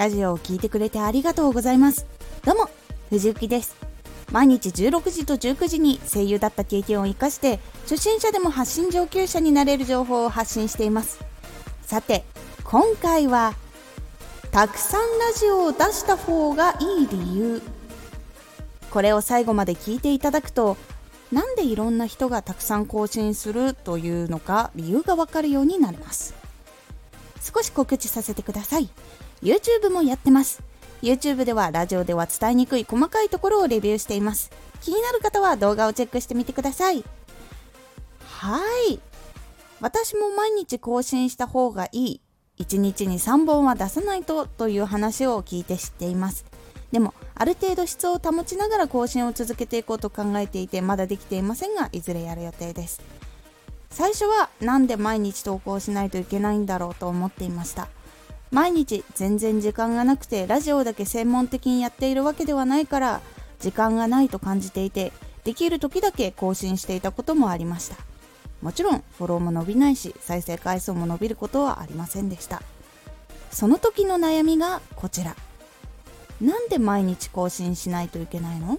ラジオを聴いてくれてありがとうございます。どうも藤幸です。毎日16時と19時に声優だった経験を生かして初心者でも発信上級者になれる情報を発信しています。さて今回はたくさんラジオを出した方がいい理由。これを最後まで聞いていただくとなんでいろんな人がたくさん更新するというのか理由がわかるようになります。少し告知させてください。YouTube もやってます。YouTube ではラジオでは伝えにくい細かいところをレビューしています。気になる方は動画をチェックしてみてください。はい。私も毎日更新した方がいい。1日に3本は出さないとという話を聞いて知っています。でもある程度質を保ちながら更新を続けていこうと考えていてまだできていませんがいずれやる予定です。最初はなんで毎日投稿しないといけないんだろうと思っていました。毎日全然時間がなくてラジオだけ専門的にやっているわけではないから時間がないと感じていてできる時だけ更新していたこともありました。もちろんフォローも伸びないし再生回数も伸びることはありませんでした。その時の悩みがこちら。なんで毎日更新しないといけないの？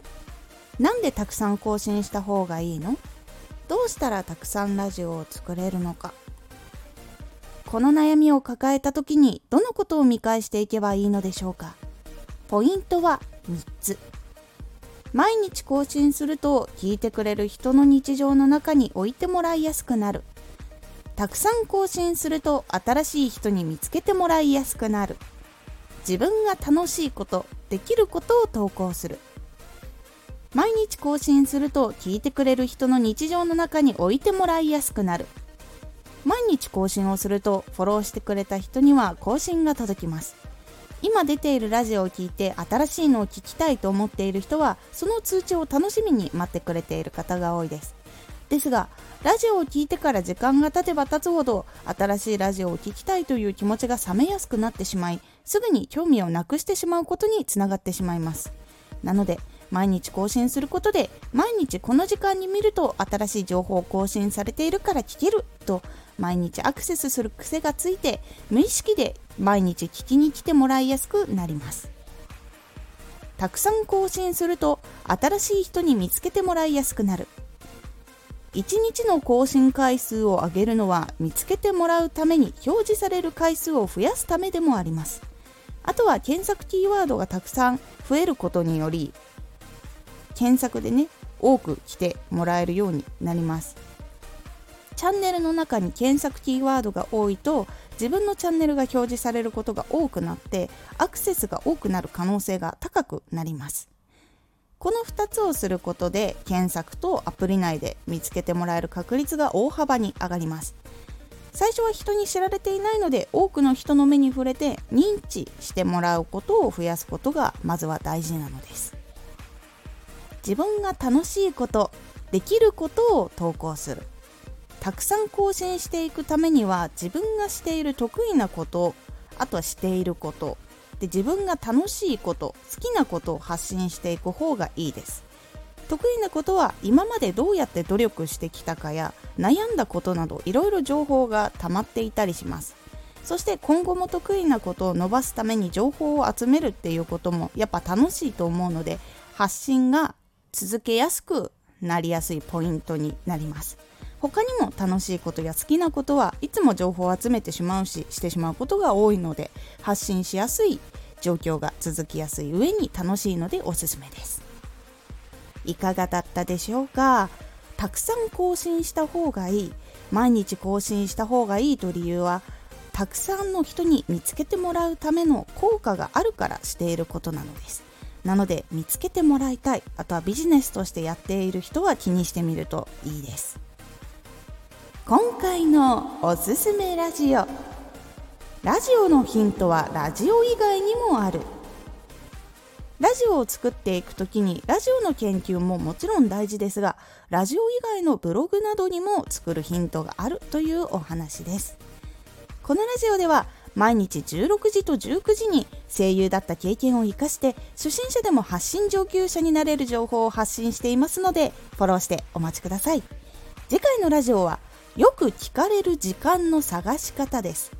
なんでたくさん更新した方がいいの？どうしたらたくさんラジオを作れるのか。この悩みを抱えた時にどのことを見返していけばいいのでしょうか。ポイントは3つ。毎日更新すると聞いてくれる人の日常の中に置いてもらいやすくなる。たくさん更新すると新しい人に見つけてもらいやすくなる。自分が楽しいことできることを投稿する。毎日更新すると聞いてくれる人の日常の中に置いてもらいやすくなる。毎日更新をするとフォローしてくれた人には更新が届きます。今出ているラジオを聴いて新しいのを聞きたいと思っている人はその通知を楽しみに待ってくれている方が多いです。ですがラジオを聴いてから時間が経てば経つほど新しいラジオを聴きたいという気持ちが冷めやすくなってしまいすぐに興味をなくしてしまうことにつながってしまいます。なので毎日更新することで毎日この時間に見ると新しい情報を更新されているから聞けると毎日アクセスする癖がついて無意識で毎日聞きに来てもらいやすくなります。たくさん更新すると新しい人に見つけてもらいやすくなる。1日の更新回数を上げるのは見つけてもらうために表示される回数を増やすためでもあります。あとは検索キーワードがたくさん増えることにより検索でね多く来てもらえるようになります。チャンネルの中に検索キーワードが多いと自分のチャンネルが表示されることが多くなってアクセスが多くなる可能性が高くなります。この2つをすることで検索とアプリ内で見つけてもらえる確率が大幅に上がります。最初は人に知られていないので多くの人の目に触れて認知してもらうことを増やすことがまずは大事なのです。自分が楽しいことできることを投稿する。たくさん更新していくためには自分がしている得意なことあとはしていること。で自分が楽しいこと好きなことを発信していく方がいいです。得意なことは今までどうやって努力してきたかや悩んだことなどいろいろ情報が溜まっていたりします。そして今後も得意なことを伸ばすために情報を集めるっていうこともやっぱ楽しいと思うので発信が続けやすくなりやすいポイントになります。他にも楽しいことや好きなことはいつも情報を集めてしまうししてしまうことが多いので発信しやすい状況が続きやすい上に楽しいのでおすすめです。いかがだったでしょうか？たくさん更新した方がいい毎日更新した方がいいと理由はたくさんの人に見つけてもらうための効果があるからしていることなのです。なので見つけてもらいたい。あとはビジネスとしてやっている人は気にしてみるといいです。今回のおすすめラジオ。ラジオのヒントはラジオ以外にもある。ラジオを作っていく時にラジオの研究ももちろん大事ですがラジオ以外のブログなどにも作るヒントがあるというお話です。このラジオでは毎日16時と19時に声優だった経験を生かして初心者でも発信上級者になれる情報を発信していますのでフォローしてお待ちください。次回のラジオはよく聞かれる時間の探し方です。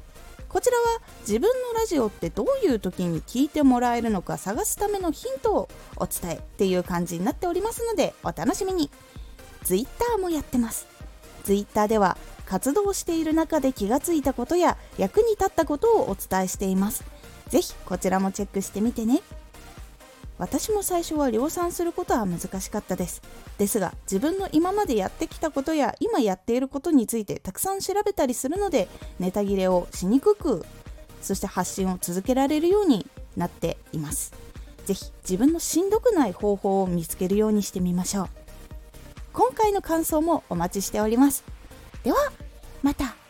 こちらは自分のラジオってどういう時に聞いてもらえるのか探すためのヒントをお伝えっていう感じになっておりますのでお楽しみに。Twitter もやってます。Twitter では活動している中で気がついたことや役に立ったことをお伝えしています。ぜひこちらもチェックしてみてね。私も最初は量産することは難しかったです。ですが自分の今までやってきたことや今やっていることについてたくさん調べたりするのでネタ切れをしにくくそして発信を続けられるようになっています。ぜひ自分のしんどくない方法を見つけるようにしてみましょう。今回の感想もお待ちしております。ではまた。